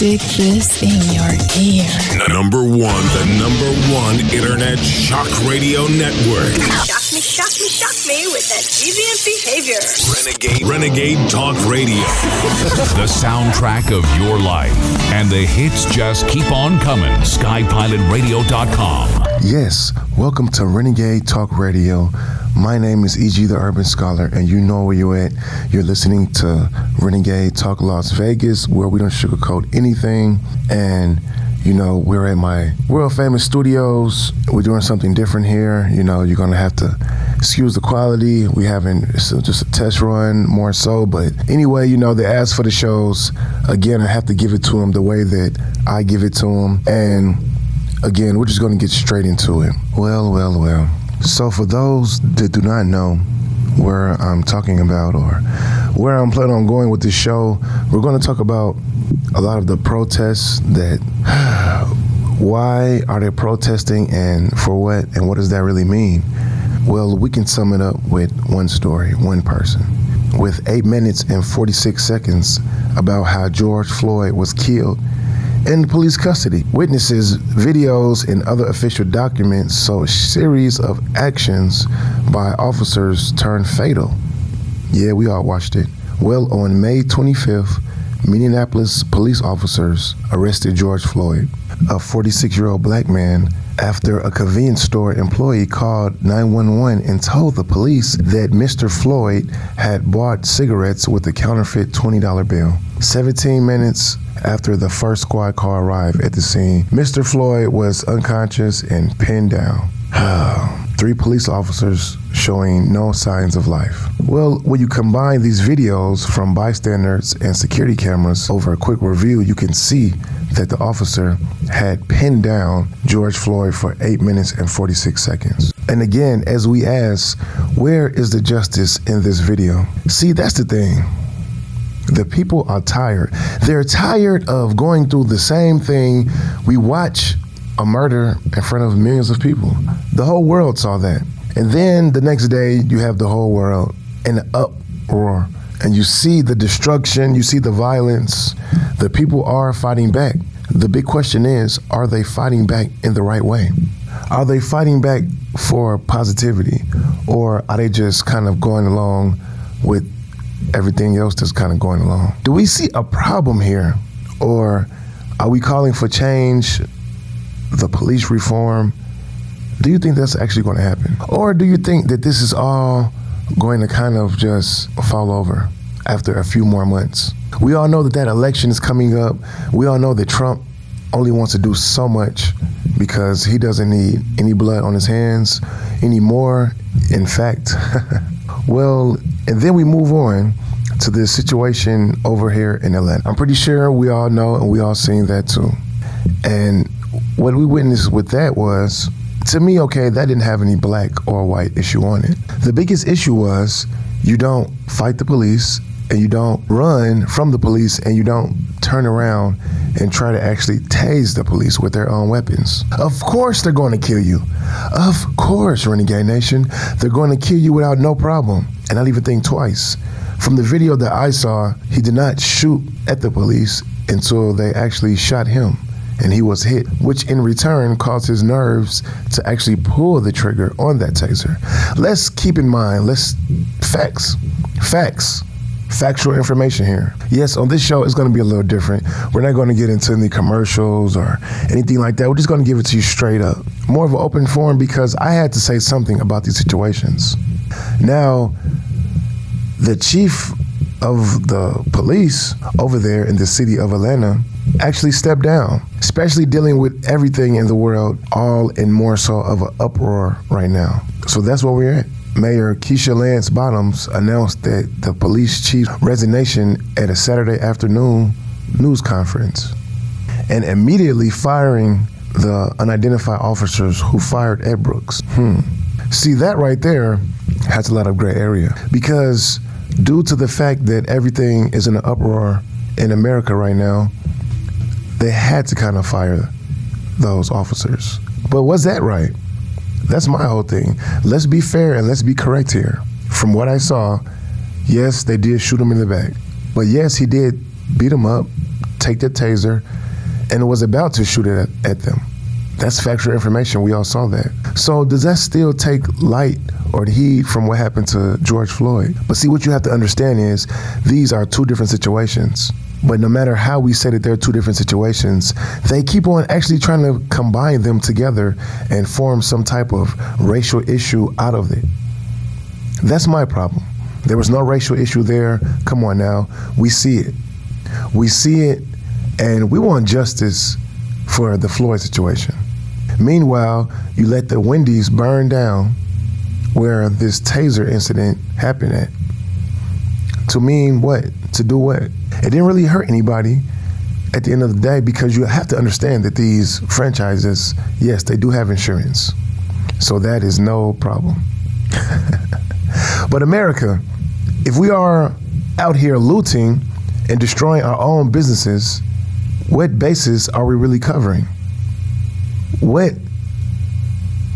Stick this in your ear. Number one, the number one internet shock radio network. Shock me, shock me, shock me with that deviant behavior. Renegade, Renegade Talk Radio. the soundtrack of your life. And the hits just keep on coming. SkyPilotRadio.com. Yes, welcome to Renegade Talk Radio. My name is E.G. the Urban Scholar, and you know where you're at. You're listening to Renegade Talk Las Vegas, where we don't sugarcoat anything. And, you know, we're at my world famous studios. We're doing something different here. You know, you're to have to excuse the quality. We haven't, it's just a test run more so. But anyway, you know, they asked for the shows. Again, I have to give it to them the way that I give it to them. And again, we're just to get straight into it. Well, well, well. So, for those that do not know where I'm talking about or where I'm planning on going with this show, we're going to talk about a lot of the protests that. Why are they protesting and for what and what does that really mean? Well, we can sum it up with one story, one person. With 8 minutes and 46 seconds about how George Floyd was killed in police custody. Witnesses, videos, and other official documents show a series of actions by officers turned fatal. Yeah, we all watched it. Well, on May 25th, Minneapolis police officers arrested George Floyd, a 46 year old black man, after a convenience store employee called 911 and told the police that Mr. Floyd had bought cigarettes with a counterfeit $20 bill. 17 minutes after the first squad car arrived at the scene, Mr. Floyd was unconscious and pinned down. Oh, Three police officers showing no signs of life. Well, when you combine these videos from bystanders and security cameras over a quick review, you can see that the officer had pinned down George Floyd for 8 minutes and 46 seconds. And again, as we ask, where is the justice in this video? See, that's the thing. The people are tired. They're tired of going through the same thing. We watch a murder in front of millions of people. The whole world saw that. And then the next day, you have the whole world in an uproar. And you see the destruction, you see the violence. The people are fighting back. The big question is are they fighting back in the right way? Are they fighting back for positivity? Or are they just kind of going along with everything else that's kind of going along? Do we see a problem here? Or are we calling for change, the police reform? Do you think that's actually going to happen? Or do you think that this is all going to kind of just fall over after a few more months? We all know that that election is coming up. We all know that Trump only wants to do so much because he doesn't need any blood on his hands anymore. In fact, well, and then we move on to the situation over here in Atlanta. I'm pretty sure we all know and we all seen that too. And what we witnessed with that was, to me, okay, that didn't have any black or white issue on it. The biggest issue was you don't fight the police and you don't run from the police and you don't turn around and try to actually tase the police with their own weapons. Of course, they're going to kill you. Of course, Renegade Nation, they're going to kill you without no problem. And not even think twice. From the video that I saw, he did not shoot at the police until they actually shot him and he was hit, which in return caused his nerves to actually pull the trigger on that taser. Let's keep in mind, let's facts, facts factual information here. Yes, on this show, it's going to be a little different. We're not going to get into any commercials or anything like that. We're just going to give it to you straight up. More of an open forum because I had to say something about these situations. Now, the chief of the police over there in the city of Atlanta actually step down, especially dealing with everything in the world, all in more so of an uproar right now. So that's where we're at. Mayor Keisha Lance Bottoms announced that the police chief's resignation at a Saturday afternoon news conference and immediately firing the unidentified officers who fired Ed Brooks. Hmm. See, that right there has a lot of gray area because due to the fact that everything is in an uproar in America right now, they had to kind of fire those officers. But was that right? That's my whole thing. Let's be fair and let's be correct here. From what I saw, yes, they did shoot him in the back. But yes, he did beat him up, take the taser and was about to shoot it at, at them. That's factual information. We all saw that. So does that still take light or heed from what happened to George Floyd? But see, what you have to understand is these are two different situations. But no matter how we say that they're two different situations, they keep on actually trying to combine them together and form some type of racial issue out of it. That's my problem. There was no racial issue there. Come on now. We see it. We see it, and we want justice for the Floyd situation. Meanwhile, you let the Wendy's burn down where this taser incident happened at. To mean what? To do what? It didn't really hurt anybody at the end of the day because you have to understand that these franchises, yes, they do have insurance. So that is no problem. but America, if we are out here looting and destroying our own businesses, what basis are we really covering? what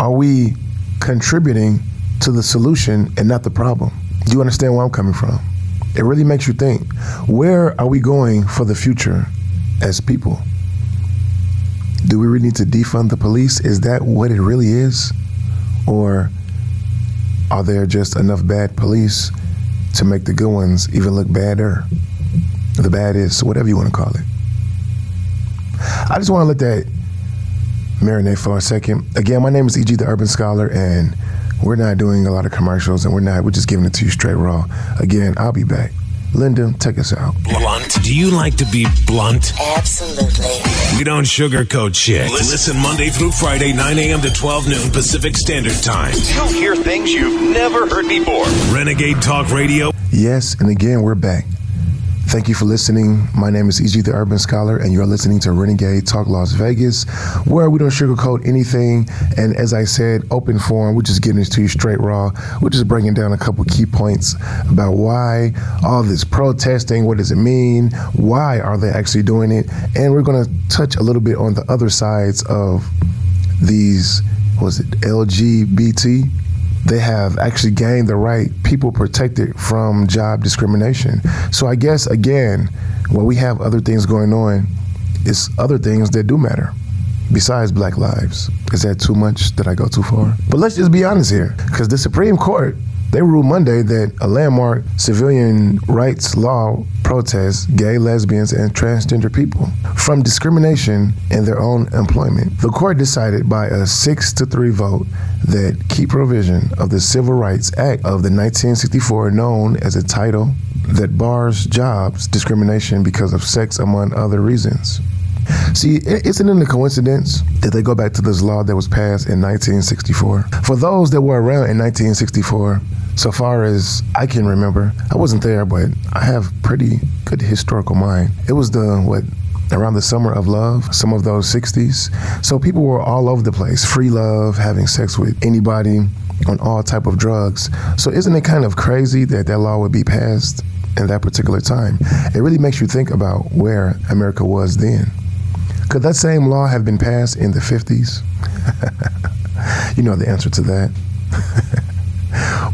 are we contributing to the solution and not the problem? Do you understand where I'm coming from? It really makes you think where are we going for the future as people? Do we really need to defund the police? Is that what it really is? Or are there just enough bad police to make the good ones even look badder? The bad is whatever you want to call it. I just want to let that marinate for a second. Again, my name is EG the Urban Scholar, and we're not doing a lot of commercials, and we're not. We're just giving it to you straight raw. Again, I'll be back. Linda, take us out. Blunt. Do you like to be blunt? Absolutely. We don't sugarcoat shit. Listen Monday through Friday, 9 a.m. to 12 noon Pacific Standard Time. You'll hear things you've never heard before. Renegade Talk Radio. Yes, and again, we're back. Thank you for listening. My name is EG the Urban Scholar, and you're listening to Renegade Talk Las Vegas, where we don't sugarcoat anything. And as I said, open forum, we're just getting this to you straight raw. We're just breaking down a couple key points about why all this protesting, what does it mean, why are they actually doing it, and we're going to touch a little bit on the other sides of these, was it LGBT? They have actually gained the right people protected from job discrimination. So I guess again, when we have other things going on, it's other things that do matter besides black lives. Is that too much? Did I go too far? But let's just be honest here, because the Supreme Court they ruled Monday that a landmark civilian rights law protests gay, lesbians, and transgender people from discrimination in their own employment. The court decided by a six to three vote that key provision of the Civil Rights Act of the 1964, known as a title that bars jobs discrimination because of sex, among other reasons. See, isn't it a coincidence that they go back to this law that was passed in 1964? For those that were around in 1964, so far as I can remember, I wasn't there, but I have pretty good historical mind. It was the what around the summer of love, some of those 60s. So people were all over the place, free love, having sex with anybody on all type of drugs. So isn't it kind of crazy that that law would be passed in that particular time? It really makes you think about where America was then. Could that same law have been passed in the 50s? you know the answer to that.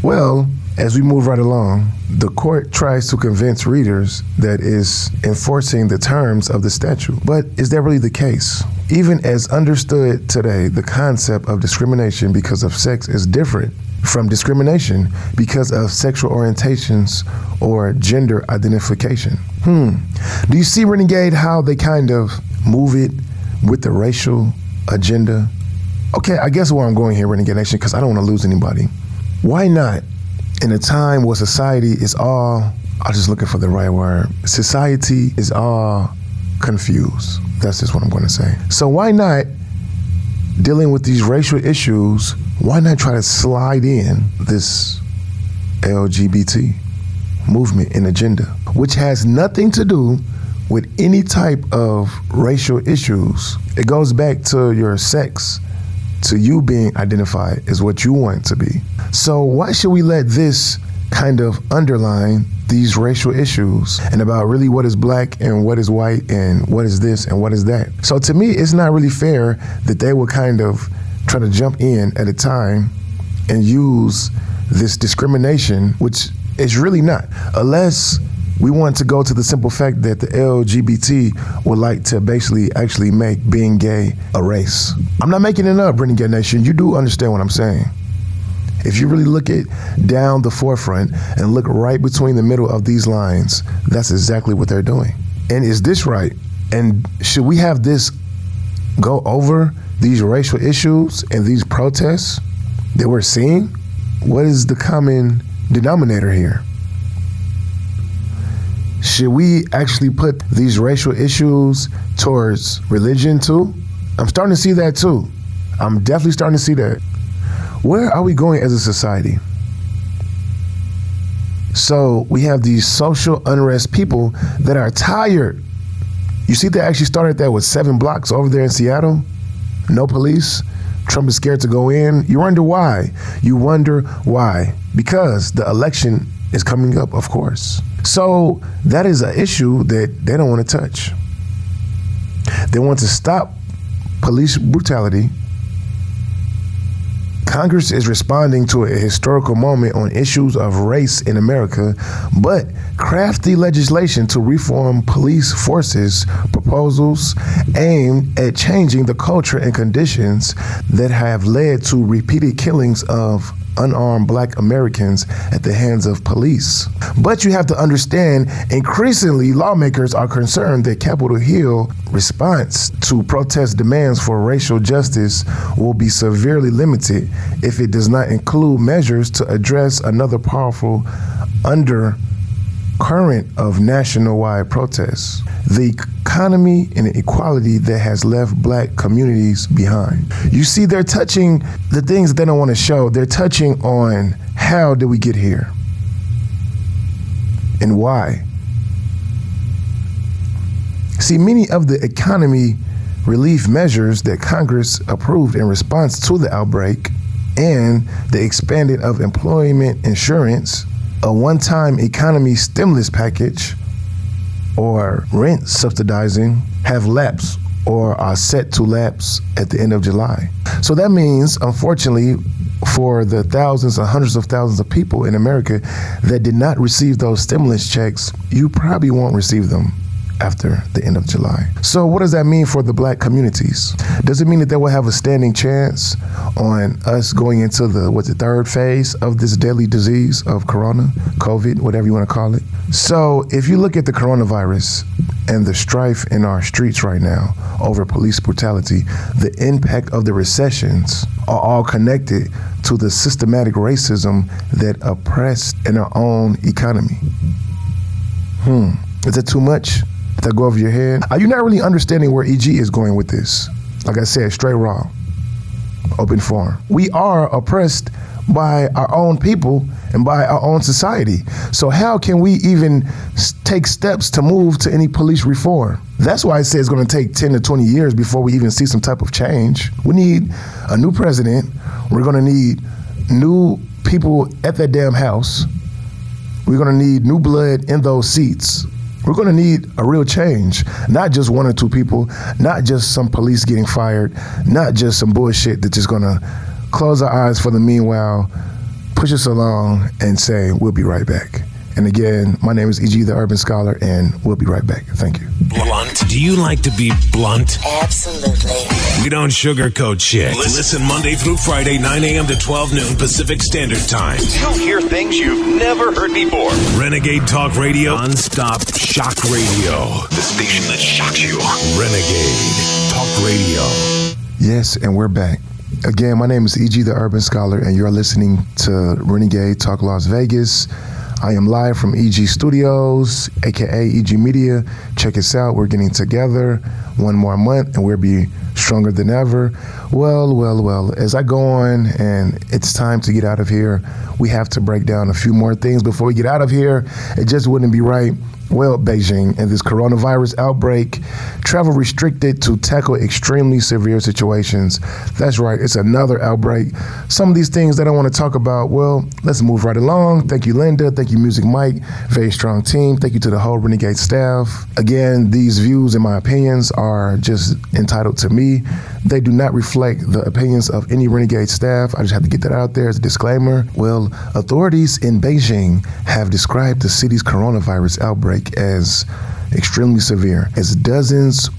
well, as we move right along, the court tries to convince readers that is enforcing the terms of the statute. But is that really the case? Even as understood today, the concept of discrimination because of sex is different from discrimination because of sexual orientations or gender identification. Hmm. Do you see, Renegade, how they kind of move it with the racial agenda? Okay, I guess where I'm going here, Renegade Nation, because I don't want to lose anybody. Why not, in a time where society is all, I'm just looking for the right word, society is all confused. That's just what I'm going to say. So why not, dealing with these racial issues, why not try to slide in this LGBT movement and agenda, which has nothing to do with any type of racial issues? It goes back to your sex to you being identified as what you want to be. So why should we let this kind of underline these racial issues and about really what is black and what is white and what is this and what is that. So to me, it's not really fair that they will kind of try to jump in at a time and use this discrimination, which is really not, unless We want to go to the simple fact that the LGBT would like to basically actually make being gay a race. I'm not making it up, Renegade Nation. You do understand what I'm saying. If you really look at down the forefront and look right between the middle of these lines, that's exactly what they're doing. And is this right? And should we have this go over these racial issues and these protests that we're seeing? What is the common denominator here? Should we actually put these racial issues towards religion too? I'm starting to see that too. I'm definitely starting to see that. Where are we going as a society? So we have these social unrest people that are tired. You see, they actually started that with seven blocks over there in Seattle. No police. Trump is scared to go in. You wonder why. You wonder why. Because the election is coming up, of course. So that is an issue that they don't want to touch. They want to stop police brutality. Congress is responding to a historical moment on issues of race in America, but crafty legislation to reform police forces proposals aimed at changing the culture and conditions that have led to repeated killings of unarmed black Americans at the hands of police. But you have to understand, increasingly, lawmakers are concerned that Capitol Hill response to protest demands for racial justice will be severely limited if it does not include measures to address another powerful under current of national-wide protests, the economy and equality that has left black communities behind. You see, they're touching the things that they don't want to show. They're touching on how did we get here and why. See, many of the economy relief measures that Congress approved in response to the outbreak and the expanding of employment insurance a one time economy stimulus package or rent subsidizing have lapsed or are set to lapse at the end of July. So that means, unfortunately, for the thousands and hundreds of thousands of people in America that did not receive those stimulus checks, you probably won't receive them after the end of July. So, what does that mean for the black communities? Does it mean that they will have a standing chance on us going into the what's the third phase of this deadly disease of corona, COVID, whatever you want to call it? So, if you look at the coronavirus and the strife in our streets right now over police brutality, the impact of the recessions are all connected to the systematic racism that oppressed in our own economy. Hmm. Is that too much? That go over your head? Are you not really understanding where EG is going with this? Like I said, straight raw, open forum. We are oppressed by our own people and by our own society. So how can we even take steps to move to any police reform? That's why I say it's going to take 10 to 20 years before we even see some type of change. We need a new president. We're going to need new people at that damn house. We're going to need new blood in those seats. We're going to need a real change, not just one or two people, not just some police getting fired, not just some bullshit that's just going to close our eyes for the meanwhile, push us along, and say, we'll be right back. And again, my name is E.G. the Urban Scholar, and we'll be right back. Thank you. Blunt. Do you like to be blunt? Absolutely. We don't sugarcoat shit. Listen Monday through Friday, 9 a.m. to 12 noon Pacific Standard Time. You'll hear things you've never heard before. Renegade Talk Radio. Non-stop shock radio. The station that shocks you. Renegade Talk Radio. Yes, and we're back. Again, my name is E.G. the Urban Scholar, and you're listening to Renegade Talk Las Vegas. I am live from EG Studios, aka EG Media. Check us out. We're getting together one more month and we'll be stronger than ever. Well, well, well, as I go on and it's time to get out of here, we have to break down a few more things before we get out of here. It just wouldn't be right well, Beijing and this coronavirus outbreak, travel restricted to tackle extremely severe situations. That's right, it's another outbreak. Some of these things that I want to talk about, well, let's move right along. Thank you, Linda. Thank you, Music Mike. Very strong team. Thank you to the whole Renegade staff. Again, these views and my opinions are just entitled to me. They do not reflect the opinions of any Renegade staff. I just have to get that out there as a disclaimer. Well, authorities in Beijing have described the city's coronavirus outbreak as extremely severe, as dozens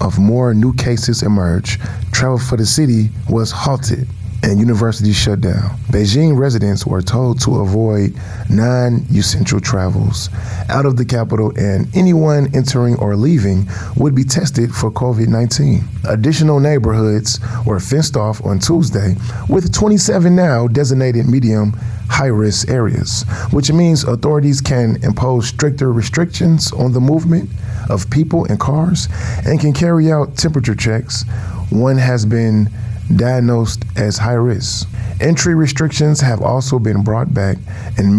of more new cases emerge. Travel for the city was halted and universities shut down. Beijing residents were told to avoid non essential travels out of the capital, and anyone entering or leaving would be tested for COVID 19. Additional neighborhoods were fenced off on Tuesday, with 27 now designated medium high risk areas, which means authorities can impose stricter restrictions on the movement of people and cars and can carry out temperature checks. One has been diagnosed as high risk. Entry restrictions have also been brought back in,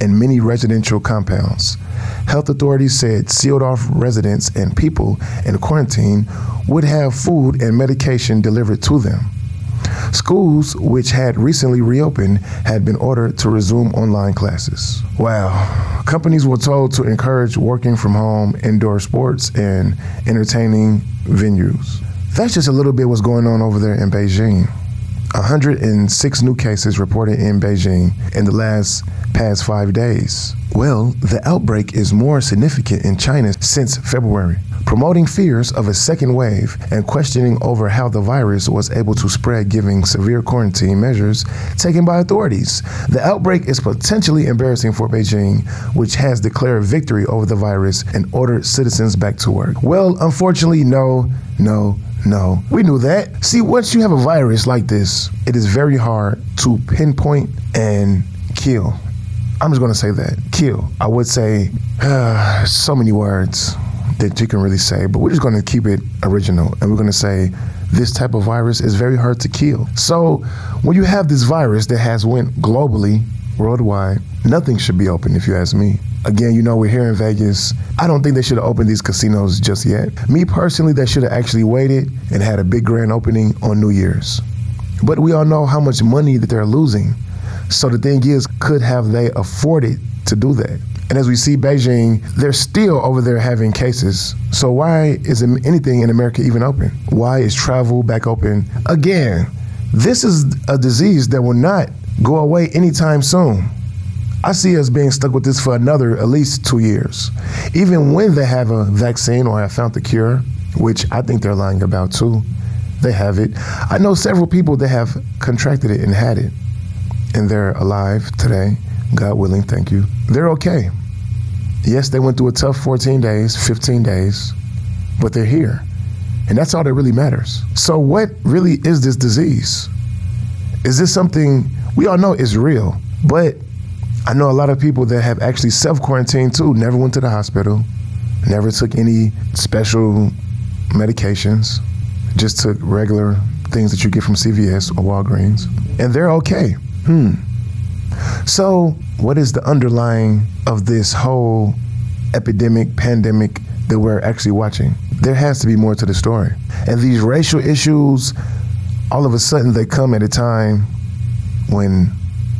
in many residential compounds. Health authorities said sealed off residents and people in quarantine would have food and medication delivered to them. Schools, which had recently reopened, had been ordered to resume online classes. Wow. Companies were told to encourage working from home, indoor sports, and entertaining venues. That's just a little bit what's going on over there in Beijing. 106 new cases reported in Beijing in the last past five days. Well, the outbreak is more significant in China since February, promoting fears of a second wave and questioning over how the virus was able to spread, giving severe quarantine measures taken by authorities. The outbreak is potentially embarrassing for Beijing, which has declared victory over the virus and ordered citizens back to work. Well, unfortunately, no, no, no, we knew that. See, once you have a virus like this, it is very hard to pinpoint and kill. I'm just going to say that kill. I would say uh, so many words that you can really say, but we're just going to keep it original and we're going to say this type of virus is very hard to kill. So when you have this virus that has went globally, worldwide, nothing should be open if you ask me. Again, you know, we're here in Vegas. I don't think they should have opened these casinos just yet. Me personally, they should have actually waited and had a big grand opening on New Year's. But we all know how much money that they're losing. So the thing is, could have they afforded to do that? And as we see Beijing, they're still over there having cases. So why is anything in America even open? Why is travel back open? Again, this is a disease that will not go away anytime soon. I see us being stuck with this for another at least two years. Even when they have a vaccine or have found the cure, which I think they're lying about too, they have it. I know several people that have contracted it and had it, and they're alive today. God willing, thank you. They're okay. Yes, they went through a tough 14 days, 15 days, but they're here. And that's all that really matters. So, what really is this disease? Is this something we all know is real, but I know a lot of people that have actually self quarantined too, never went to the hospital, never took any special medications, just took regular things that you get from CVS or Walgreens, and they're okay. Hmm. So, what is the underlying of this whole epidemic, pandemic that we're actually watching? There has to be more to the story. And these racial issues, all of a sudden, they come at a time when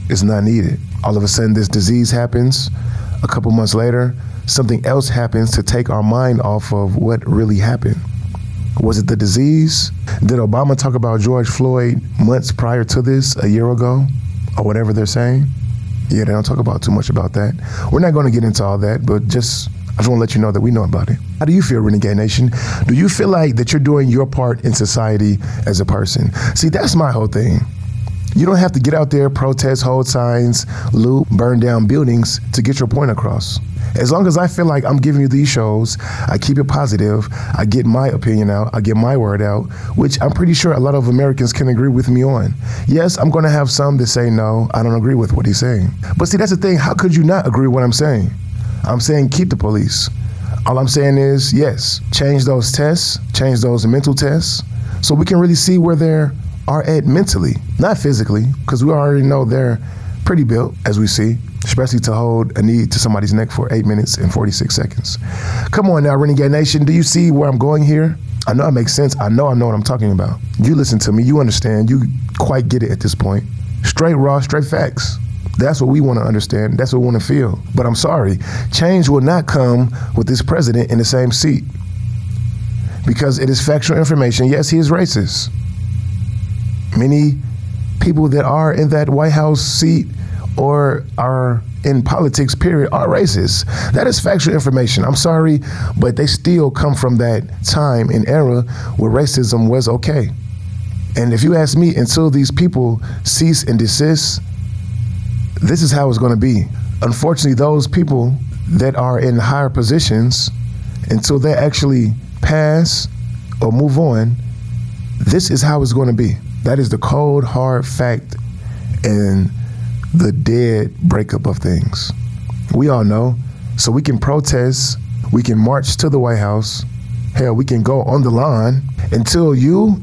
it's not needed all of a sudden this disease happens. A couple months later, something else happens to take our mind off of what really happened. Was it the disease? Did Obama talk about George Floyd months prior to this, a year ago, or whatever they're saying? Yeah, they don't talk about too much about that. We're not going to get into all that, but just I just want to let you know that we know about it. How do you feel, Renegade Nation? Do you feel like that you're doing your part in society as a person? See, that's my whole thing. You don't have to get out there, protest, hold signs, loot, burn down buildings to get your point across. As long as I feel like I'm giving you these shows, I keep it positive, I get my opinion out, I get my word out, which I'm pretty sure a lot of Americans can agree with me on. Yes, I'm going to have some that say, no, I don't agree with what he's saying. But see, that's the thing. How could you not agree with what I'm saying? I'm saying keep the police. All I'm saying is, yes, change those tests, change those mental tests, so we can really see where they're are at mentally, not physically, because we already know they're pretty built, as we see, especially to hold a knee to somebody's neck for eight minutes and 46 seconds. Come on now, Renegade Nation, do you see where I'm going here? I know it makes sense. I know I know what I'm talking about. You listen to me, you understand, you quite get it at this point. Straight raw, straight facts. That's what we want to understand. That's what we want to feel. But I'm sorry, change will not come with this president in the same seat. Because it is factual information. Yes, he is racist. Many people that are in that White House seat or are in politics, period, are racist. That is factual information. I'm sorry, but they still come from that time and era where racism was okay. And if you ask me, until these people cease and desist, this is how it's going to be. Unfortunately, those people that are in higher positions, until they actually pass or move on, this is how it's going to be. That is the cold, hard fact and the dead breakup of things. We all know. So we can protest, we can march to the White House, hell, we can go on the lawn until you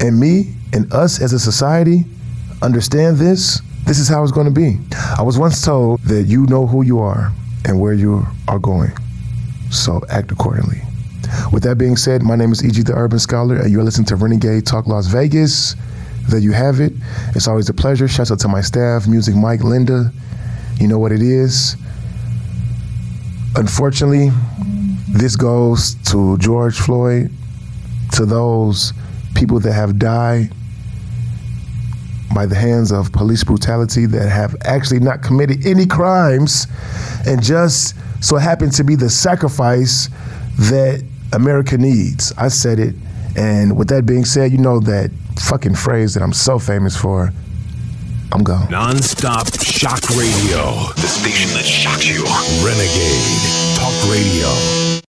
and me and us as a society understand this. This is how it's going to be. I was once told that you know who you are and where you are going. So act accordingly. With that being said, my name is E.G. the Urban Scholar, and you're listening to Renegade Talk Las Vegas. There you have it. It's always a pleasure. Shouts out to my staff, Music Mike, Linda. You know what it is. Unfortunately, this goes to George Floyd, to those people that have died by the hands of police brutality that have actually not committed any crimes and just so happened to be the sacrifice that America needs. I said it. And with that being said, you know that fucking phrase that I'm so famous for. I'm gone. Non-stop shock radio. The station that shocks you. Renegade Talk Radio.